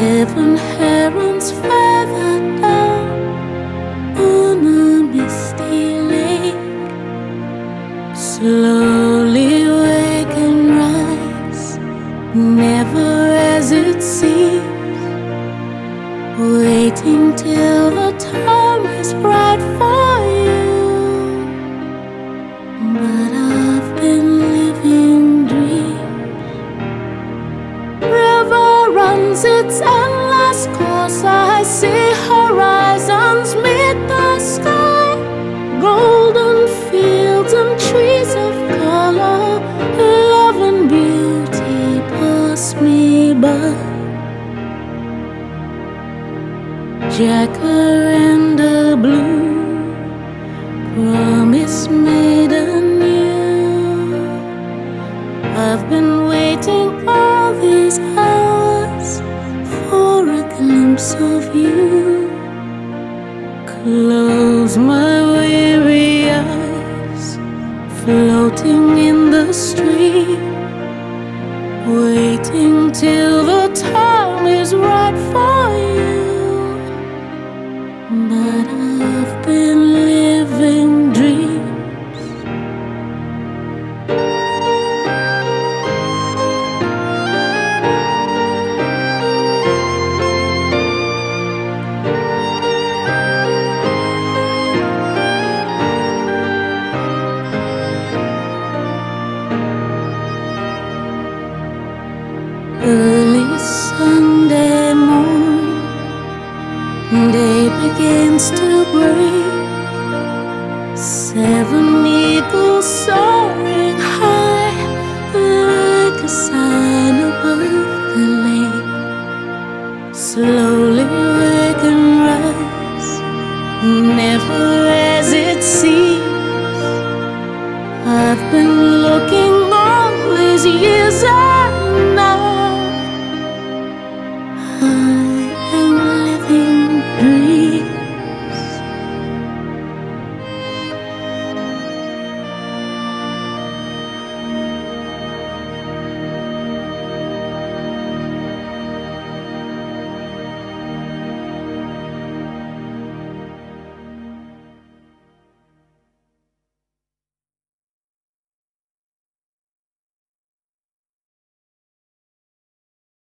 Seven herons feather down on a misty lake. Slowly wake and rise, never as it seems. Waiting till the time is right for Its endless course. I see horizons meet the sky. Golden fields and trees of color. Love and beauty pass me by. Jacaranda blue, promise made glimpse of you. Close my weary eyes, floating in the stream, waiting till the time is right for Early Sunday morn, day begins to break. Seven eagles soaring high, like a sign above the lake. Slowly wake and rise, never